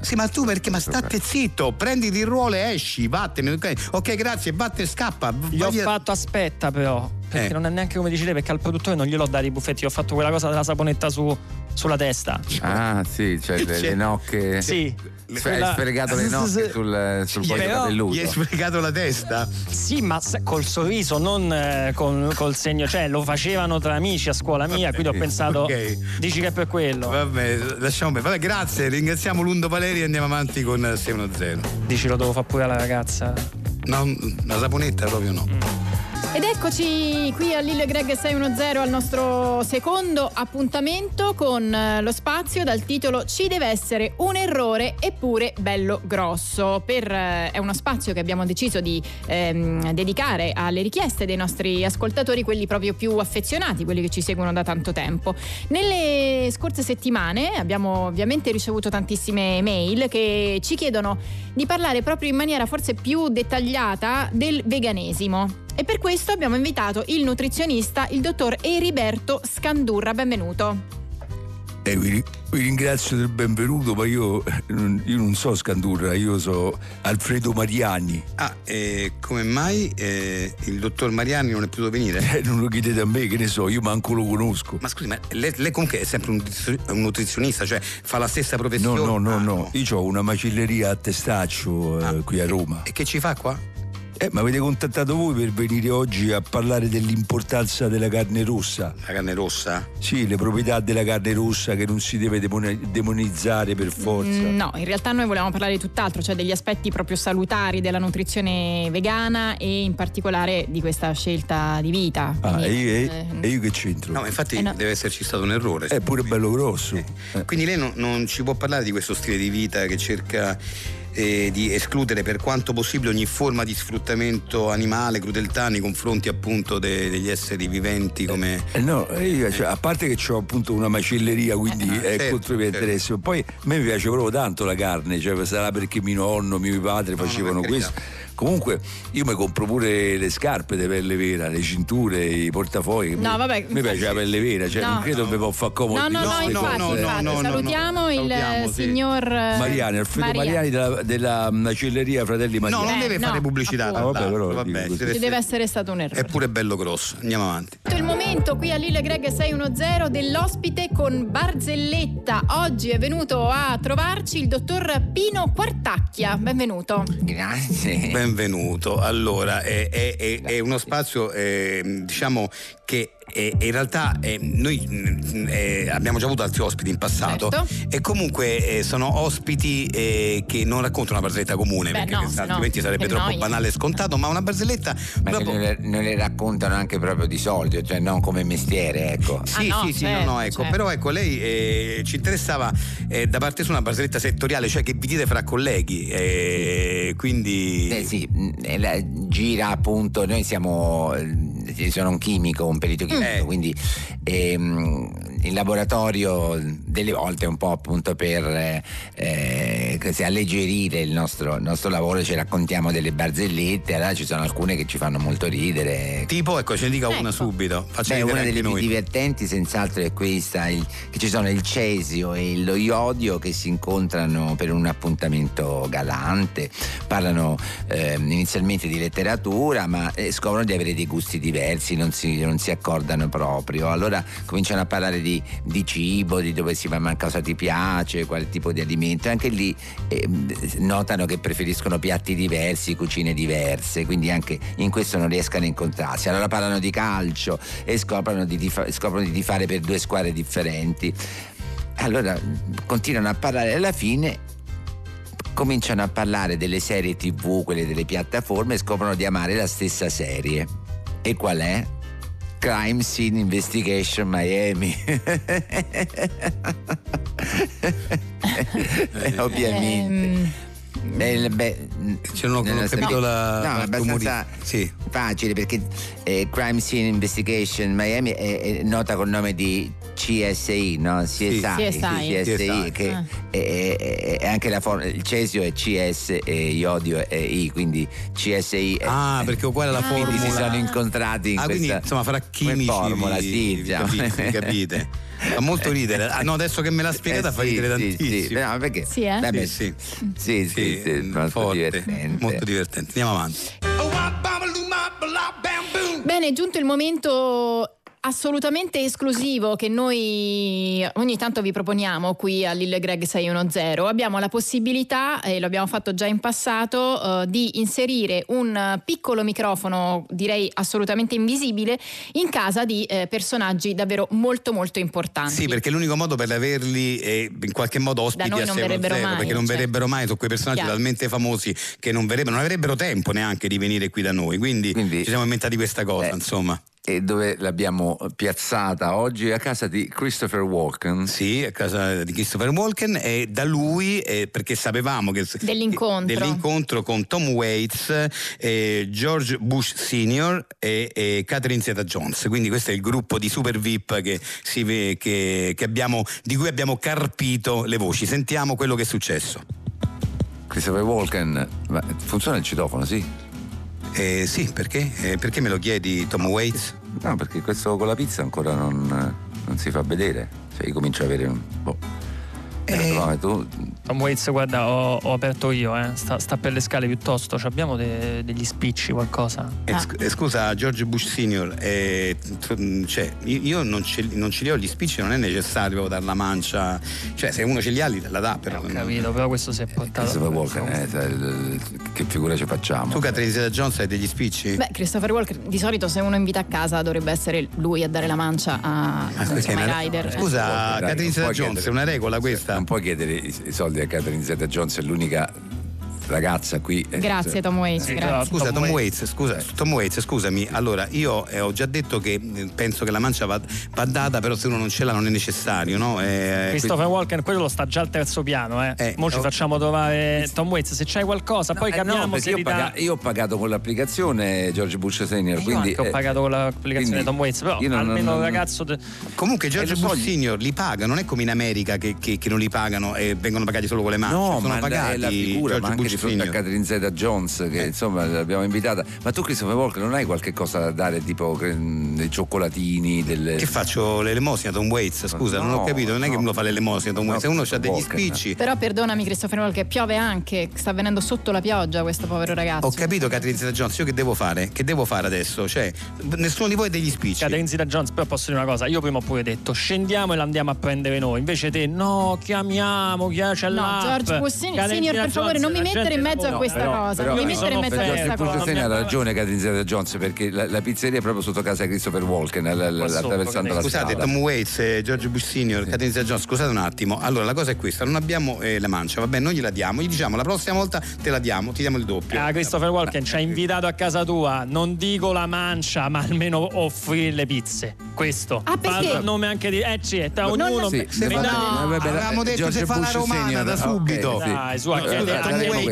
S2: Sì, ma tu perché? Ma state zitto, prenditi il ruolo e esci, vattene. Ok, ok, grazie, vatte e scappa.
S9: Gli ho
S2: via.
S9: fatto aspetta però. Perché
S2: Eh.
S9: non è neanche come dici te, perché al produttore non gliel'ho dato i buffetti, ho fatto quella cosa della saponetta su- sulla testa.
S3: Ah, sì, cioè le, le nocche.
S9: Sì.
S3: Sf-
S9: Quella-
S3: Hai sfregato le nocche sul, sul
S9: però-
S3: capelluto.
S2: Gli hai sprecato la testa?
S9: Sì, ma col sorriso, non eh, con- col segno, cioè lo facevano tra amici a scuola mia, quindi ho pensato,
S2: ok.
S9: dici che è per quello.
S2: Vabbè, lasciamo bene. Vabbè, grazie, ringraziamo Lundo Valeri e andiamo avanti con 610.
S9: Dici lo devo fare pure alla ragazza.
S2: No, la saponetta proprio no.
S1: Ed eccoci qui a Lille Greg 610 al nostro secondo appuntamento con eh, lo spazio dal titolo Ci deve essere un errore eppure bello grosso. Per, eh, è uno spazio che abbiamo deciso di ehm, dedicare alle richieste dei nostri ascoltatori, quelli proprio più affezionati, quelli che ci seguono da tanto tempo. Nelle scorse settimane abbiamo ovviamente ricevuto tantissime mail che ci chiedono di parlare proprio in maniera forse più dettagliata del veganesimo. E per questo abbiamo invitato il nutrizionista, il dottor Eriberto Scandurra. Benvenuto.
S10: Eh, vi, vi ringrazio del benvenuto, ma io, io non so Scandurra, io so Alfredo Mariani.
S2: Ah, e come mai eh, il dottor Mariani non è potuto venire?
S10: Eh, non lo chiedete a me, che ne so, io manco lo conosco.
S2: Ma scusi, ma lei, lei comunque è sempre un, un nutrizionista, cioè fa la stessa
S10: No,
S2: professione?
S10: no, no,
S2: Ah,
S10: no, io ho una macelleria a Testaccio eh, qui a Roma.
S2: E che ci fa qua?
S10: Eh, mi avete contattato voi per venire oggi a parlare dell'importanza della carne rossa.
S2: La carne rossa?
S10: Sì, le proprietà della carne rossa che non si deve demoni- demonizzare per forza.
S1: Mm, No, in realtà noi volevamo parlare di tutt'altro, cioè degli aspetti proprio salutari della nutrizione vegana e in particolare di questa scelta di vita.
S10: Ah,
S1: Quindi,
S10: e io,
S1: eh,
S10: e io che c'entro?
S2: No, ma infatti
S1: Eh, no.
S2: deve esserci stato un errore.
S10: È pure bello grosso.
S2: Eh, Quindi lei non, non ci può parlare di questo stile di vita che cerca eh, di escludere per quanto possibile ogni forma di sfruttamento animale, crudeltà nei confronti appunto de- degli esseri viventi come...
S10: Eh, No, eh, io, cioè, a parte che ho appunto una macelleria, quindi è
S2: certo,
S10: contro i miei
S2: certo.
S10: interessi. Poi a me mi piace proprio tanto la carne, cioè sarà perché mio nonno, mio padre facevano
S2: carità.
S10: questo. Comunque io mi compro pure le scarpe di pelle vera, le cinture, i portafogli.
S1: No, vabbè,
S10: Mi piace la pelle vera, cioè
S1: No.
S10: non credo che può fare comodo.
S1: No, no, no, infatti, infatti.
S2: no, no,
S1: salutiamo
S2: no.
S1: il
S2: Salutiamo, sì.
S1: signor eh,
S10: Mariani, Alfredo
S1: Maria.
S10: Mariani della, della macelleria Fratelli
S2: No,
S10: Mariani.
S2: non
S1: Eh,
S2: deve
S1: no,
S2: fare pubblicità.
S1: appunto.
S10: Ah, vabbè, però
S2: vabbè,
S10: dico
S2: ci deve essere-
S1: essere stato un errore.
S2: È pure bello grosso. Andiamo avanti.
S1: È il momento qui a Lille Greg 610 dell'ospite con Barzelletta. Oggi è venuto a trovarci il dottor Pino Quartacchia. Benvenuto.
S3: Grazie.
S2: Benvenuto. Allora, è, è- è- è uno spazio, eh, diciamo, che eh, in realtà eh, noi mm, eh, abbiamo già avuto altri ospiti in passato
S1: Certo.
S2: e comunque eh, sono ospiti eh, che non raccontano una barzelletta comune
S1: Beh,
S2: perché
S1: no, se no,
S2: altrimenti sarebbe troppo
S1: noia.
S2: banale e scontato, ma una barzelletta
S3: Ma
S2: proprio-
S3: non le, non le raccontano anche proprio di solito, cioè non come mestiere, ecco.
S2: Sì,
S1: Ah, no,
S2: sì, sì,
S1: certo,
S2: no, no, ecco.
S1: certo.
S2: Però ecco, lei eh, ci interessava eh, da parte sua una barzelletta settoriale, cioè che vi dite fra colleghi. eh, quindi.
S3: Eh sì, la- gira appunto, noi siamo, sono un chimico, un perito chimico,
S2: Eh.
S3: quindi ehm, in laboratorio delle volte un po' appunto per eh, eh, così alleggerire il nostro, il nostro lavoro ci raccontiamo delle barzellette, allora ci sono alcune che ci fanno molto ridere.
S2: Tipo, ecco, ce ne dica una
S1: Ecco.
S2: subito. Faccia
S3: Beh, una delle più
S2: noi.
S3: divertenti senz'altro è questa, il- che ci sono il cesio e lo iodio che si incontrano per un appuntamento galante, parlano ehm, inizialmente di letteratura ma eh, scoprono di avere dei gusti diversi, non si, non si accordano proprio, allora cominciano a parlare di, di cibo, di dove si va, ma cosa ti piace, quale tipo di alimento, anche lì ehm, notano che preferiscono piatti diversi, cucine diverse, quindi anche in questo non riescono a incontrarsi. Allora parlano di calcio e scoprono di, tifa- scoprono di tifare per due squadre differenti. Allora continuano a parlare alla fine cominciano a parlare delle serie tv, quelle delle piattaforme e scoprono di amare la stessa serie. E qual è? Crime Scene Investigation Miami. Eh, Ovviamente.
S1: Ehm,
S3: Eh, beh,
S2: Cioè, non ho- capito
S3: serie-
S2: la-
S3: no, è abbastanza
S2: sì.
S3: facile perché eh, Crime Scene Investigation Miami è, è nota col nome di CSI, no? CSI,
S1: CSI.
S3: CSI, che
S2: Ah.
S3: è, è- è anche la forma, il cesio è CS e iodio è I, quindi CSI è,
S2: Ah, perché uguale alla
S3: quindi si
S2: formula.
S3: sono incontrati in
S2: Ah, quindi
S3: questa
S2: insomma fra chimici
S3: formula,
S2: vi-
S3: sì,
S2: vi
S3: diciamo.
S2: capite, vi capite. Fa molto ridere. Ah, no, adesso che me l'ha spiegata
S3: Eh,
S2: fa ridere
S3: sì,
S2: tantissimo.
S3: sì. No, perché?
S1: Sì, eh?
S3: Vabbè,
S2: Sì,
S3: sì, sì, sì, sì, molto
S2: forte,
S3: divertente.
S2: molto divertente. Andiamo avanti.
S1: Bene, è giunto il momento assolutamente esclusivo che noi ogni tanto vi proponiamo qui a Lille Greg 610. Abbiamo la possibilità, e lo abbiamo fatto già in passato, eh, di inserire un piccolo microfono, direi assolutamente invisibile, in casa di eh, personaggi davvero molto molto importanti.
S2: Sì, perché l'unico modo per averli è in qualche modo ospiti
S1: Da noi
S2: a
S1: non
S2: 6
S1: verrebbero mai,
S2: perché non
S1: certo.
S2: verrebbero mai, sono quei personaggi
S1: Chiaro.
S2: talmente famosi che non verrebbero, non avrebbero tempo neanche di venire qui da noi. Quindi,
S3: Quindi-
S2: ci siamo inventati questa cosa,
S3: Eh.
S2: insomma.
S3: E dove l'abbiamo piazzata oggi? A casa di Christopher Walken.
S2: Sì, a casa di Christopher Walken e da lui, eh, perché sapevamo che
S1: Dell'incontro.
S2: dell'incontro con Tom Waits, eh, George Bush Sr. e, e Catherine Zeta Jones. Quindi questo è il gruppo di super VIP che si che- che abbiamo- di cui abbiamo carpito le voci. Sentiamo quello che è successo.
S3: Christopher Walken, ma funziona il citofono, sì?
S2: Eh, sì, perché? Eh, perché me lo chiedi Tom Waits?
S3: No, perché questo con la pizza ancora non, non si fa vedere. Cioè, io comincio a avere un po'.
S2: Eh,
S3: tu,
S9: Tom Waits, guarda, ho, ho aperto io, eh. sta, sta per le scale piuttosto. Ci abbiamo de- degli spicci, qualcosa?
S2: Eh, eh, scusa, George Bush Senior, eh, cioè, io non ce, li- non ce li ho gli spicci, non è necessario proprio dar la mancia. Cioè, se uno ce li ha, li- la dà, però.
S9: Ho capito, però questo si è portato.
S3: Christopher Walken, eh, che figura ci facciamo?
S2: Tu, Catherine Zeta Jones, hai degli spicci?
S1: Beh, Christopher Walker, di solito se uno invita a casa dovrebbe essere lui a dare la mancia a
S2: una-
S1: ai rider.
S2: Scusa, Catherine Zeta Jones, è una regola questa?
S3: Non puoi chiedere i, soldi a Catherine Zeta Jones, è l'unica ragazza qui. eh,
S1: Grazie
S3: cioè,
S1: Tom Waits,
S9: Sì,
S1: grazie.
S2: Scusa,
S9: Tom
S2: Tom
S9: Waits.
S2: Scusa, Tom Waits, scusami. Allora, io eh, ho già detto che eh, penso che la mancia va, va data, però se uno non ce l'ha non è necessario, no? Eh,
S9: Christopher Walken, quello sta già al terzo piano, eh.
S2: Eh,
S9: Mo ci
S2: oh.
S9: facciamo trovare Tom Waits. Se c'hai qualcosa, poi
S3: Eh, no,
S9: capiamo
S3: perché
S9: se
S3: io,
S9: ti
S3: ho
S9: dà.
S3: paga- io ho pagato con l'applicazione George Bush Senior,
S9: Io
S3: quindi
S9: anche ho
S3: eh,
S9: pagato con l'applicazione Tom Waits, però
S3: io non-
S9: almeno
S3: non-
S9: ragazzo. de-
S2: Comunque George
S3: Eh,
S2: Bush Senior li paga, non è come in America che, che- che non li pagano e vengono pagati solo con le mani.
S3: No,
S2: sono
S3: ma
S2: pagati
S3: la figura,
S2: George
S3: ma anche
S2: Bush Senior.
S3: a Catherine Zeta Jones, che insomma l'abbiamo invitata. Ma tu, Christopher Walken, non hai qualche cosa da dare, tipo che- dei cioccolatini, delle.
S2: Che faccio l'elemosina Tom Waits? Scusa, non ho
S3: No,
S2: capito, non è che
S3: no.
S2: me lo fa l'elemosina Tom
S3: No,
S2: Waits, se uno ha degli
S3: Walken.
S2: spicci.
S1: Però perdonami Christopher Walker, piove anche, sta venendo sotto la pioggia questo povero ragazzo.
S2: Ho capito Catherine Zeta Jones, io che devo fare? Che devo fare adesso? Cioè, nessuno di voi ha degli spicci.
S9: Catherine Zeta Jones, però posso dire una cosa, io prima ho pure detto scendiamo e l'andiamo a prendere noi, invece te no, chiamiamo, chi c'è
S1: No,
S9: l'app. Catherine
S1: Senior,
S9: Zeta
S1: per favore, non mi
S9: la
S1: mettere in mezzo a questa
S9: però-
S1: cosa.
S9: però
S1: non mi
S9: mi
S1: mettere in mezzo a questa cosa.
S3: Senior ha ragione Catherine Zeta Jones perché la, la pizzeria è proprio sotto casa di Christopher Walken, la- la- la- attraversando la
S2: Scusate,
S3: strada.
S2: Tom Waits, eh, George Bush Senior, Catherine Zeta Jones, scusate un attimo. Allora, la cosa è questa: non abbiamo eh, la mancia, va bene, noi gliela diamo. Gli diciamo la prossima volta te la diamo, ti diamo il doppio.
S9: Ah, Christopher Walken ci ha invitato a casa tua, non dico la mancia, ma almeno offrire le pizze. Questo.
S1: Ah, perché?
S9: Parlo a nome anche di. Eh, sì, è
S1: Non-
S9: ognuno.
S3: Sì, se fa-
S2: No,
S3: vabbè,
S2: avevamo detto
S3: George
S2: se fa la
S3: Bush
S2: romana
S3: Senior,
S2: da
S3: ok,
S2: subito.
S3: sì.
S9: Dai, su, a
S3: Eh,
S9: chiedere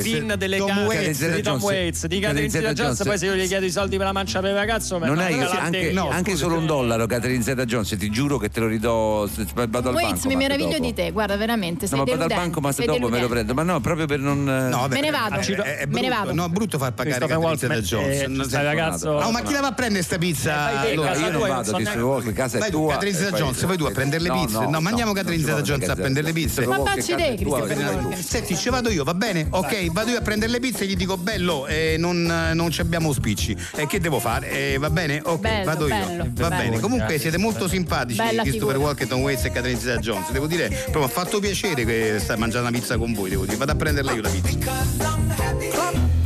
S3: eh,
S9: Tom
S3: Catherine
S9: Waits,
S3: Zeta-
S9: in delle
S2: Waits,
S9: di Tom
S3: Jones-
S9: Waits, di Catherine Zeta Jones, poi se io gli chiedo i soldi per la mancia per il ragazzo,
S3: Non hai anche,
S2: no,
S3: solo un dollaro, Catherine Zeta Jones, ti giuro che te lo ridò. se- Vado al
S1: Waits,
S3: banco.
S1: mi meraviglio di te, guarda veramente, sei
S3: No, ma vado al banco, ma
S1: sei
S3: dopo me lo prendo. Ma no, proprio per non.
S2: No,
S1: Me ne vado. Me ne
S2: brutto.
S1: vado.
S2: No, è brutto far pagare Catherine Zeta Jones.
S9: eh, ragazzo-
S2: Oh, ma chi la va a prendere sta pizza? Allora?
S3: io non vado,
S9: neanche-
S3: Walken, casa è
S2: Vai tu,
S3: tua.
S2: Catherine Zeta Jones, vai tu a prendere le
S3: No,
S2: pizze. No, mandiamo Catherine Zeta Jones a prendere le pizze.
S1: Ma facci te. Walken.
S2: Senti, ci vado io, va bene? Ok, vado io a prendere le pizze e gli dico bello, eh, non, non ci abbiamo spicci. E che devo fare? Eh, va bene? Ok,
S1: Bello,
S2: vado io.
S1: bello,
S2: va
S1: bello.
S2: bene. Comunque siete molto simpatici,
S1: Bella
S2: Christopher
S1: figura.
S2: Walken, Tom Waits e Catherine Zeta Jones. Devo dire, proprio mi ha fatto piacere che stai mangiando una pizza con voi, devo dire. Vado a prenderla io la pizza.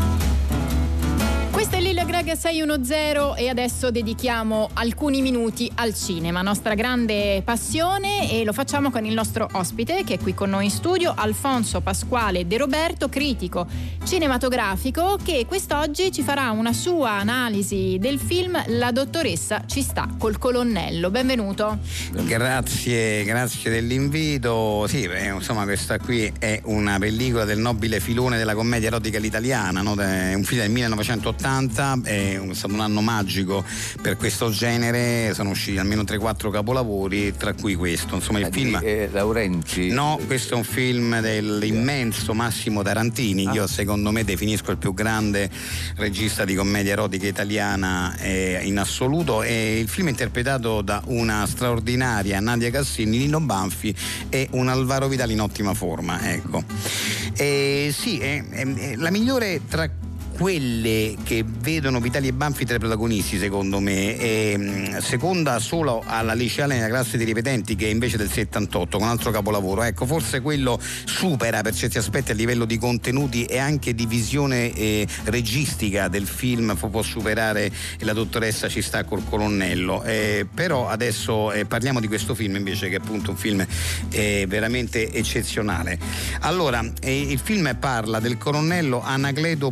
S1: Lil Greg 610 e adesso dedichiamo alcuni minuti al cinema, nostra grande passione e lo facciamo con il nostro ospite che è qui con noi in studio, Alfonso Pasquale De Roberto, critico cinematografico che quest'oggi ci farà una sua analisi del film La dottoressa ci sta col colonnello. Benvenuto.
S2: Grazie, grazie dell'invito. Sì, beh, insomma, questa qui è una pellicola del nobile filone della commedia erotica all'italiana, no? è un film del 1980, è stato un anno magico per questo genere, sono usciti almeno 3-4 capolavori, tra cui questo. Insomma, il
S3: Eh,
S2: film.
S3: eh, Laurenti.
S2: No, questo è un film dell'immenso Massimo Tarantini, io secondo me definisco il più grande regista di commedia erotica italiana eh, in assoluto e il film è interpretato da una straordinaria Nadia Cassini, Nino Banfi e un Alvaro Vitali in ottima forma, ecco. E sì, è, è- è la migliore tra quelle che vedono Vitali e Banfi tra i protagonisti secondo me. E, mh, seconda solo alla liceale nella classe dei ripetenti che è invece del 78 con altro capolavoro. Ecco forse quello supera per certi aspetti a livello di contenuti e anche di visione eh, registica del film può superare la dottoressa ci sta col colonnello. Eh, però adesso eh, parliamo di questo film invece che è appunto un film eh, veramente eccezionale. Allora eh, il film parla del colonnello Anacleto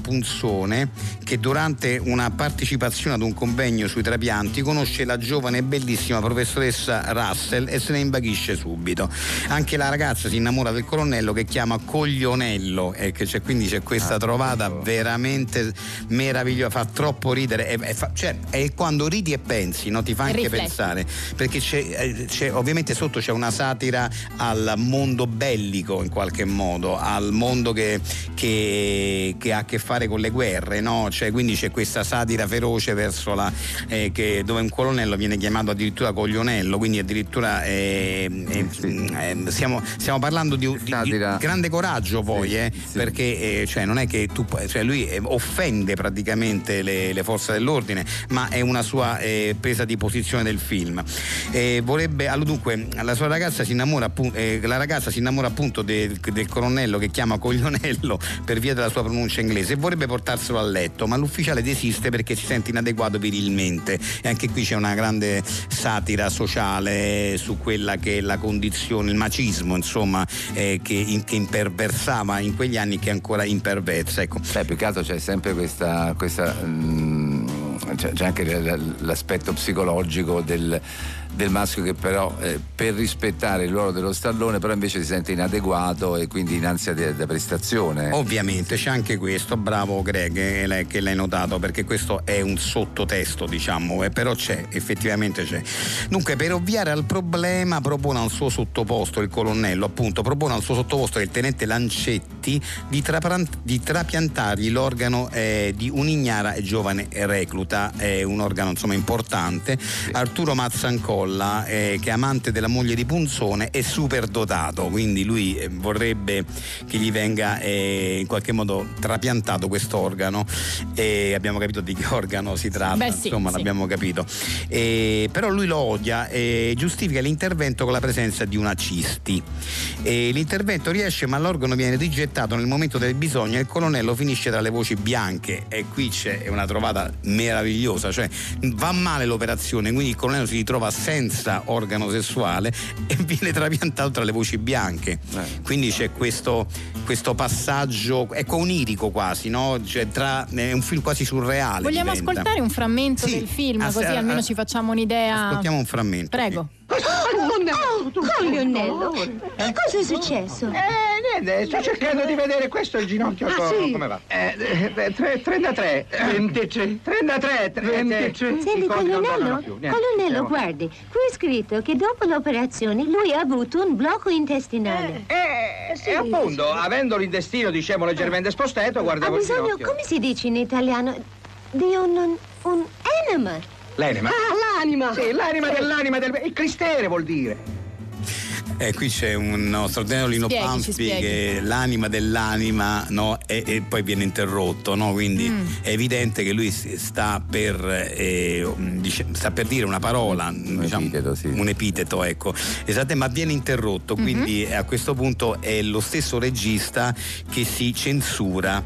S2: Punzone che durante una partecipazione ad un convegno sui trapianti conosce la giovane e bellissima professoressa Russell e se ne imbaghisce subito. Anche la ragazza si innamora del colonnello che chiama Coglionello e che c'è, quindi c'è questa trovata veramente meravigliosa, fa troppo ridere, è, è fa- cioè, è quando ridi e pensi, no? ti fa anche
S1: Rifletti.
S2: pensare, perché c'è, eh, c'è- ovviamente sotto c'è una satira al mondo bellico in qualche modo, al mondo che, che- che ha a che fare con le guerre guerre, no? Cioè, quindi c'è questa satira feroce verso la eh, che, dove un colonnello viene chiamato addirittura coglionello, quindi addirittura eh, eh, eh, stiamo, stiamo parlando di, di- di grande coraggio poi, eh, perché eh, cioè, non è che tu cioè, lui offende praticamente le, le forze dell'ordine, ma è una sua presa di posizione del film. Vorrebbe, allora, dunque, la sua ragazza si innamora appunto, la ragazza si innamora appunto del, del colonnello che chiama coglionello per via della sua pronuncia inglese e vorrebbe portarselo a letto, ma l'ufficiale desiste perché si sente inadeguato virilmente. E anche qui c'è una grande satira sociale su quella che è la condizione, il macismo, insomma, eh, che, in- che imperversava in quegli anni che ancora imperversa. Ecco.
S3: Beh, più che altro c'è sempre questa, questa, mm, c'è, c'è anche l'aspetto psicologico del, del maschio che però eh, per rispettare il ruolo dello stallone però invece si sente inadeguato e quindi in ansia di, di prestazione.
S2: Ovviamente c'è anche questo, bravo Greg che l'hai, che l'hai notato perché questo è un sottotesto diciamo, eh, però c'è, effettivamente c'è. Dunque per ovviare al problema propone al suo sottoposto, il colonnello appunto, propone al suo sottoposto il tenente Lancetti di, trapran- di trapiantargli l'organo eh, di un'ignara e giovane recluta, è un organo insomma importante, Arturo Mazzancolla eh, che è amante della moglie di Punzone è super dotato, quindi lui eh, vorrebbe che gli venga eh, in qualche modo trapiantato questo organo e abbiamo capito di che organo si tratta,
S1: Beh, sì,
S2: insomma
S1: sì.
S2: l'abbiamo capito. E, però lui lo odia e giustifica l'intervento con la presenza di una cisti. E l'intervento riesce ma l'organo viene rigettato nel momento del bisogno e il colonnello finisce tra le voci bianche e qui c'è una trovata meravigliosa, cioè va male l'operazione, quindi il colonnello si ritrova senza organo sessuale e viene trapiantato tra le voci bianche. Quindi c'è questo, questo passaggio, ecco onirico quasi, no? Cioè, tra- è un film quasi surreale.
S1: Vogliamo
S2: diventa.
S1: ascoltare un frammento
S2: Sì,
S1: del film,
S2: ass-
S1: così almeno ci facciamo un'idea.
S2: Ascoltiamo un frammento.
S1: Prego.
S11: Oh, colonnello, che cosa è successo?
S12: Eh, niente, sto cercando di vedere questo il ginocchio.
S11: Ah,
S12: co-
S11: sì?
S12: Come va? Eh, eh, tre- 33. 23. 33. 23.
S11: Senti, colonnello, colonnello, guardi, qui è scritto che dopo l'operazione lui ha avuto un blocco intestinale.
S12: Eh, E appunto, avendo l'intestino, diciamo, leggermente spostato,
S11: Ha
S12: guardavo il
S11: bisogno,
S12: ginocchio.
S11: come si dice in italiano, di un, un, un enema.
S12: L'anima.
S11: Ah, l'anima.
S12: Sì, l'anima dell'anima del... Il cristere vuol dire.
S2: Eh, qui c'è un nostro straordinario Lino
S12: Spieghi, spieghi.
S2: che l'anima dell'anima no? e, e poi viene interrotto, no? quindi
S1: Mm.
S2: è evidente che lui sta per, eh, dice- sta per dire una parola, un epiteto, un epiteto, ecco, esatte, ma viene interrotto,
S1: Mhm.
S2: quindi a questo punto è lo stesso regista che si censura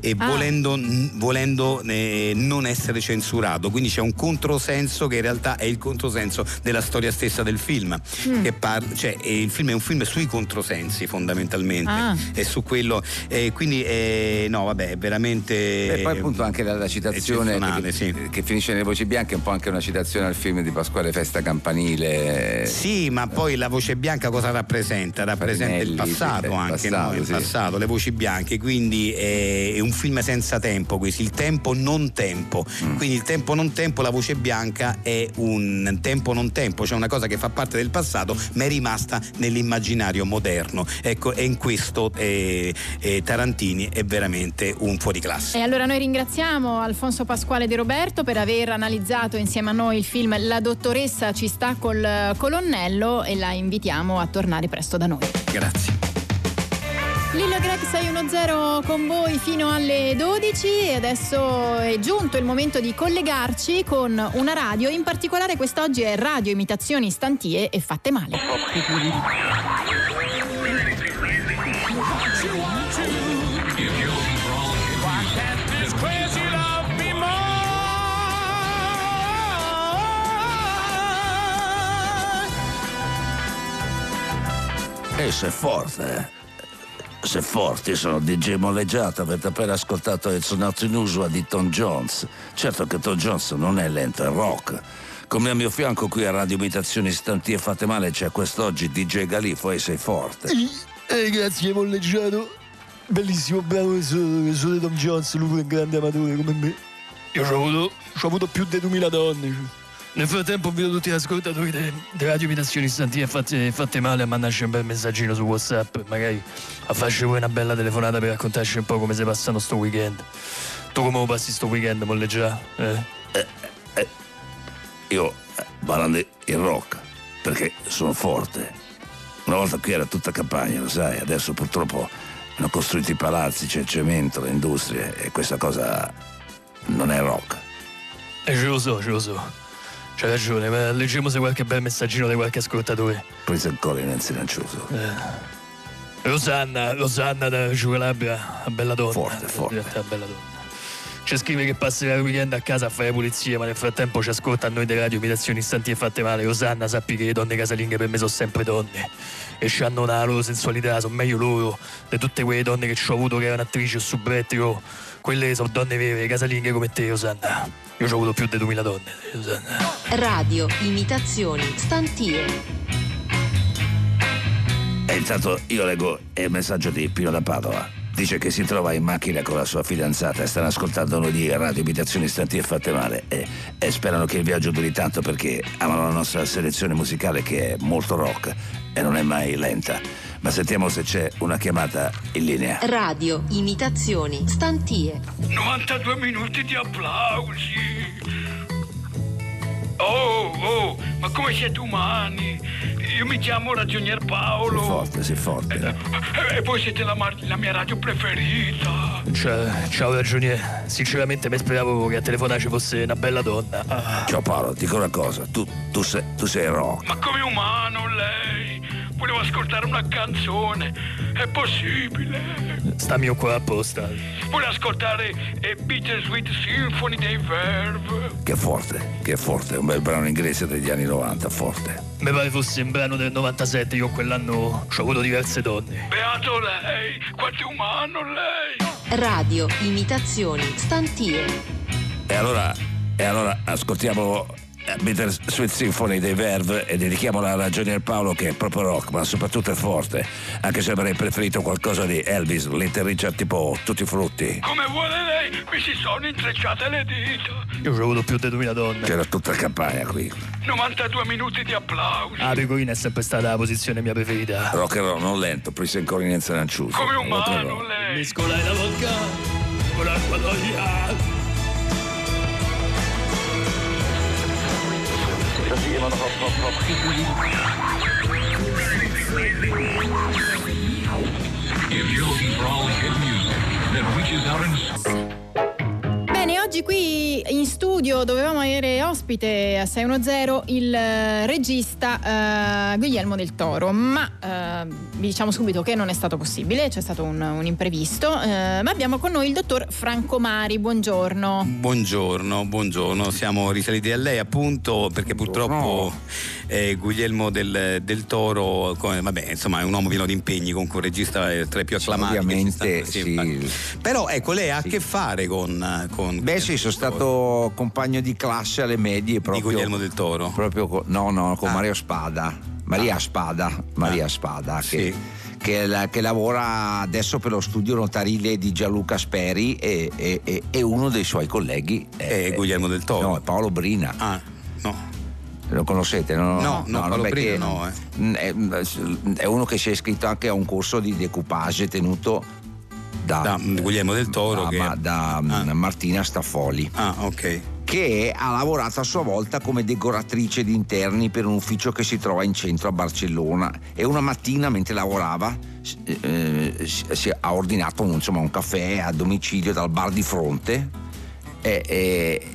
S2: e
S1: Ah.
S2: volendo, volendo, eh, non essere censurato, quindi c'è un controsenso che in realtà è il controsenso della storia stessa del film.
S3: Mm.
S2: Che par- cioè, eh, il film è un film sui controsensi fondamentalmente,
S3: Ah.
S2: è su quello, eh, quindi eh, no vabbè, è veramente...
S3: E poi appunto anche la, la citazione che,
S2: sì.
S3: che finisce nelle voci bianche è un po' anche una citazione al film di Pasquale Festa Campanile.
S2: Sì, ma poi la voce bianca cosa rappresenta? Rappresenta il
S3: Farinelli,
S2: passato
S3: sì, il
S2: anche,
S3: passato,
S2: no? Il
S3: sì.
S2: passato, le voci bianche, quindi è, è un film senza tempo questo, il tempo non tempo.
S3: Mm.
S2: Quindi il tempo non tempo, la voce bianca è un tempo non tempo, cioè una cosa che fa parte del passato ma è rimasta nell'immaginario moderno. Ecco, e in questo eh, eh, Tarantini è veramente un fuoriclasse.
S1: E allora noi ringraziamo Alfonso Pasquale De Roberto per aver analizzato insieme a noi il film La dottoressa ci sta col colonnello e la invitiamo a tornare presto da noi.
S2: Grazie.
S1: Lillo Greg 610 con voi fino alle 12 e adesso è giunto il momento di collegarci con una radio, in particolare quest'oggi è Radio Imitazioni Stantie e Fatte Male.
S13: E sei forte, Sei forte, io sono DJ Molleggiato, avete appena ascoltato It's Not Unusual di Tom Jones. Certo che Tom Jones non è lento, è rock. Come a mio fianco qui a Radio Imitazioni Istanti e Fate Male c'è quest'oggi DJ Galifo e sei forte.
S14: Eh, grazie, molleggiato. Bellissimo brano questo, questo di Tom Jones, lui è un grande amatore come me. Io ci ho avuto, ci ho avuto più di 2000 donne. Nel frattempo invito tutti gli ascoltatori di Radio Imitazioni Istanti e fatte, fatte male a mandarci un bel messaggino su Whatsapp, magari a farci voi una bella telefonata per raccontarci un po' come si passano sto weekend. Tu come lo passi sto weekend, molleggia? Eh?
S13: Io eh, ballando il rock perché sono forte. Una volta qui era tutta campagna, lo sai, adesso purtroppo hanno costruito i palazzi, c'è il cemento, le industrie e questa cosa non è rock.
S14: Eh, ce lo so, ce lo so. C'hai ragione, ma leggiamo se qualche bel messaggino di qualche ascoltatore.
S13: Poi ancora in silencioso.
S14: Eh. Rosanna, Rosanna da Giugalabria, a bella donna.
S13: Forte, forte.
S14: A bella donna. Ci scrive che passerà il weekend a casa a fare pulizie, ma nel frattempo ci ascolta a noi delle radio imitazioni istanti e fatte male. Rosanna, sappi che le donne casalinghe per me sono sempre donne. E hanno una loro sensualità, sono meglio loro di tutte quelle donne che ci ho avuto che erano attrici o subretti. oh. Quelle sono donne vere, casalinghe come te, Rosanna. Io ci ho avuto più di 2000 donne, Rosanna.
S7: Radio, imitazioni, stantie.
S13: E intanto io leggo il messaggio di Pino da Padova. Dice che si trova in macchina con la sua fidanzata e stanno ascoltando noi di radio imitazioni stanti e fatte male e, e sperano che il viaggio duri tanto perché amano la nostra selezione musicale che è molto rock e non è mai lenta. Ma sentiamo se c'è una chiamata in linea.
S7: Radio, imitazioni, stantie.
S15: 92 minuti di applausi. Oh, oh, ma come siete umani? Io mi chiamo Ragionier Paolo.
S13: Sei forte, sei forte.
S15: Eh, E voi siete la, mar- la mia radio preferita.
S14: Ciao, ciao ragioniere. Sinceramente mi speravo che a telefonare ci fosse una bella donna. Ah.
S13: Ciao Paolo, dico una cosa, tu, tu sei, tu sei rock.
S15: Ma come umano lei? Volevo ascoltare una canzone. È possibile?
S14: Stammi qua apposta.
S15: Vuole ascoltare eh, Bittersweet Symphony dei Verve?
S13: Che forte, che forte, un bel brano inglese degli anni 90, forte.
S14: Mi pare fosse un brano del 97, io quell'anno ci ho avuto diverse donne.
S15: Beato lei, quanto è umano lei.
S7: Radio, imitazioni, stantie.
S13: E allora, e allora ascoltiamo eh, Bitter Sweet Symphony dei Verve e dedichiamola a Ragionier Paolo che è proprio rock, ma soprattutto è forte, anche se avrei preferito qualcosa di Elvis, Little Richard tipo Tutti i Frutti.
S15: Come vuole lei, mi si sono intrecciate le dita.
S14: Io ho avuto più di 2000 donne.
S13: C'era tutta campagna qui.
S15: 92 minuti di applausi.
S14: Ah, pecorina è sempre stata la posizione mia preferita.
S13: Rock and roll, non lento, poi sei ancora in Ranciuso.
S15: Come umano lei.
S14: Mescolai la vodka con l'acqua d'olio.
S16: If you're looking for all hit music that reaches out and
S1: Bene, oggi qui in studio dovevamo avere ospite a 610 il eh, regista eh, Guglielmo del Toro, ma eh, vi diciamo subito che non è stato possibile, c'è stato un, un imprevisto, eh, ma abbiamo con noi il dottor Franco Mari, buongiorno.
S2: Buongiorno, buongiorno, siamo risaliti a lei appunto perché purtroppo eh, Guglielmo del, del Toro, come- vabbè, insomma è un uomo pieno di impegni, comunque un regista eh, tra i più acclamati.
S3: ovviamente,
S2: stanno-
S3: sì.
S2: Però ecco, lei ha a che fare con... con
S3: Beh sì, sono stato compagno di classe alle medie proprio.
S2: Di Guglielmo del Toro?
S3: Proprio no, no, con
S2: Ah.
S3: Mario Spada. Maria Spada. Maria Spada che, che, la- che lavora adesso per lo studio notarile di Gianluca Speri e, e- e- uno dei suoi colleghi è,
S2: Guglielmo del Toro.
S3: No, è Paolo Brina.
S2: Ah, no.
S3: Lo conoscete? No,
S2: No, no, Brina
S3: che-
S2: no, eh.
S3: Mm, È, uno che si è iscritto anche a un corso di decoupage tenuto da,
S2: Da Guglielmo del Toro
S3: da,
S2: che-
S3: ma- da, mm, Martina Staffoli.
S2: Ah, ok.
S3: Che ha lavorato a sua volta come decoratrice di interni per un ufficio che si trova in centro a Barcellona. E una mattina, mentre lavorava, eh, si ha ordinato un, insomma, un caffè a domicilio dal bar di fronte. E, e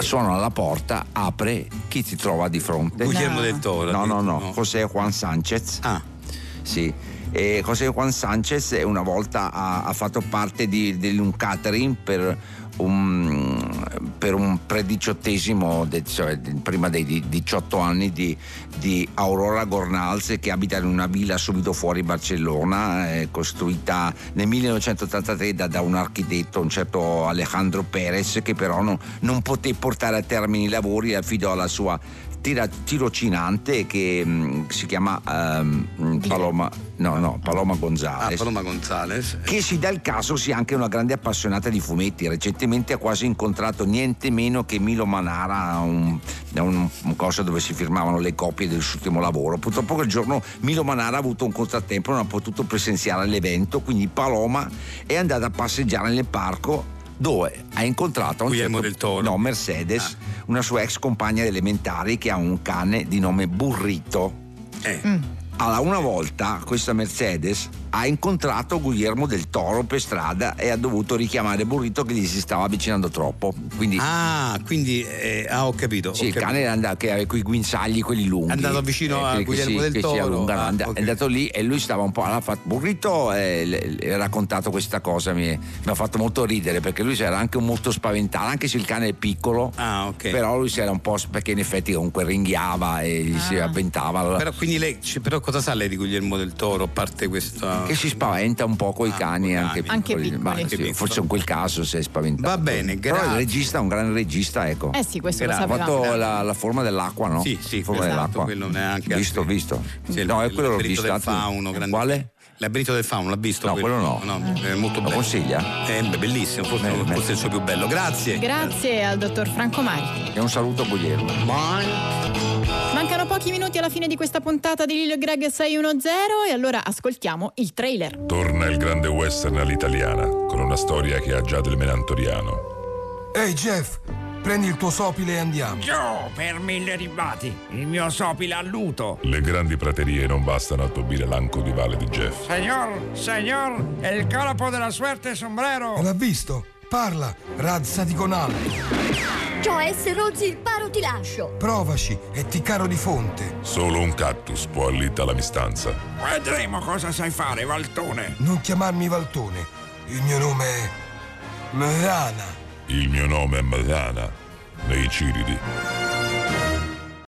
S3: suona alla porta, apre, chi ti trova di fronte?
S2: Guglielmo del Toro,
S3: No, no, no,
S2: no.
S3: José Juan Sanchez.
S2: Ah.
S3: Sì. E José Juan Sanchez una volta ha, ha fatto parte di, di un catering per un, per un prediciottesimo, cioè prima dei di- 18 anni di, di Aurora Gornals che abita in una villa subito fuori Barcellona, eh, costruita nel 1983 da, da un architetto, un certo Alejandro Perez, che però no- non poté portare a termine i lavori e affidò alla sua tira- tirocinante che mm, si chiama ehm, Paloma, no, no, Paloma Gonzales.
S2: Ah, Paloma Gonzales.
S3: Che si dà il caso sia anche una grande appassionata di fumetti. Recentemente ha quasi incontrato niente meno che Milo Manara a un, un, un corso dove si firmavano le copie del suo ultimo lavoro. Purtroppo quel giorno Milo Manara ha avuto un contrattempo, non ha potuto presenziare l'evento, quindi Paloma è andata a passeggiare nel parco dove ha incontrato un
S2: Guillermo
S3: certo-
S2: del Toro.
S3: no, Mercedes, una sua ex compagna elementari che ha un cane di nome Burrito.
S2: Eh.
S3: Allora, una volta questa Mercedes ha incontrato Guillermo del Toro per strada e ha dovuto richiamare Burrito che gli si stava avvicinando troppo. Quindi,
S2: Ah, quindi eh, ah, ho capito.
S3: sì,
S2: ho
S3: il
S2: capito.
S3: cane era andato, che aveva quei guinzagli, quelli lunghi.
S2: È andato vicino a
S3: che- che
S2: Guillermo
S3: si-
S2: del Toro.
S3: allungano.
S2: Ah,
S3: And-
S2: ok.
S3: È andato lì e lui stava un po'. Allora, fatto Burrito e le- le- ha raccontato questa cosa. Mi, mi ha fatto molto ridere perché lui si era anche molto spaventato, anche se il cane è piccolo. Però lui si era un po'. perché in effetti comunque ringhiava e gli si avventava. allora-
S2: Però, quindi lei, però cosa sa lei di Guillermo del Toro, a parte questa...
S3: che si spaventa un po'
S2: Ah,
S3: con i cani anche,
S1: Anche
S3: piccoli. Ma sì,
S2: piccoli.
S3: forse in quel caso si è spaventato
S2: Va bene,
S3: Però
S2: grazie.
S3: il regista è un gran regista ecco
S1: Eh sì, questo lo
S3: ha
S1: sapevamo.
S3: fatto la, la forma dell'acqua no?
S2: Sì, sì,
S3: forma
S2: esatto,
S3: dell'acqua
S2: quello neanche
S3: visto visto
S2: Sì,
S3: no è
S2: il
S3: quello l'ho visto
S2: del fauno, grande-
S3: quale?
S2: Labirinto del fauno, l'ha visto?
S3: No, quello no.
S2: è molto
S3: Lo
S2: bello.
S3: consiglia?
S2: È bellissimo, forse, forse il suo più bello. Grazie.
S1: Grazie al dottor Franco Mari.
S3: e un saluto a Guglielmo
S1: Mancano pochi minuti alla fine di questa puntata di Lil Greg 610 e allora ascoltiamo il trailer.
S17: Torna il grande western all'italiana, con una storia che ha già del menantoriano.
S18: Ehi Jeff, prendi il tuo sopile e andiamo.
S19: Gio, per mille ribati, il mio sopile alluto.
S17: Le grandi praterie non bastano a tobire l'anco di Valle di Jeff.
S19: Signor, signor, el corpo della suerte sombrero.
S18: L'ha visto? Parla, razza di conale.
S20: Cioè, se rozzi il paro ti lascio.
S18: Provaci e ti caro di fonte.
S17: Solo un cactus può allita la mistanza.
S19: Vedremo cosa sai fare, Valtone.
S18: Non chiamarmi Valtone. Il mio nome è Mrana.
S17: Il mio nome è Madana, nei Ciridi.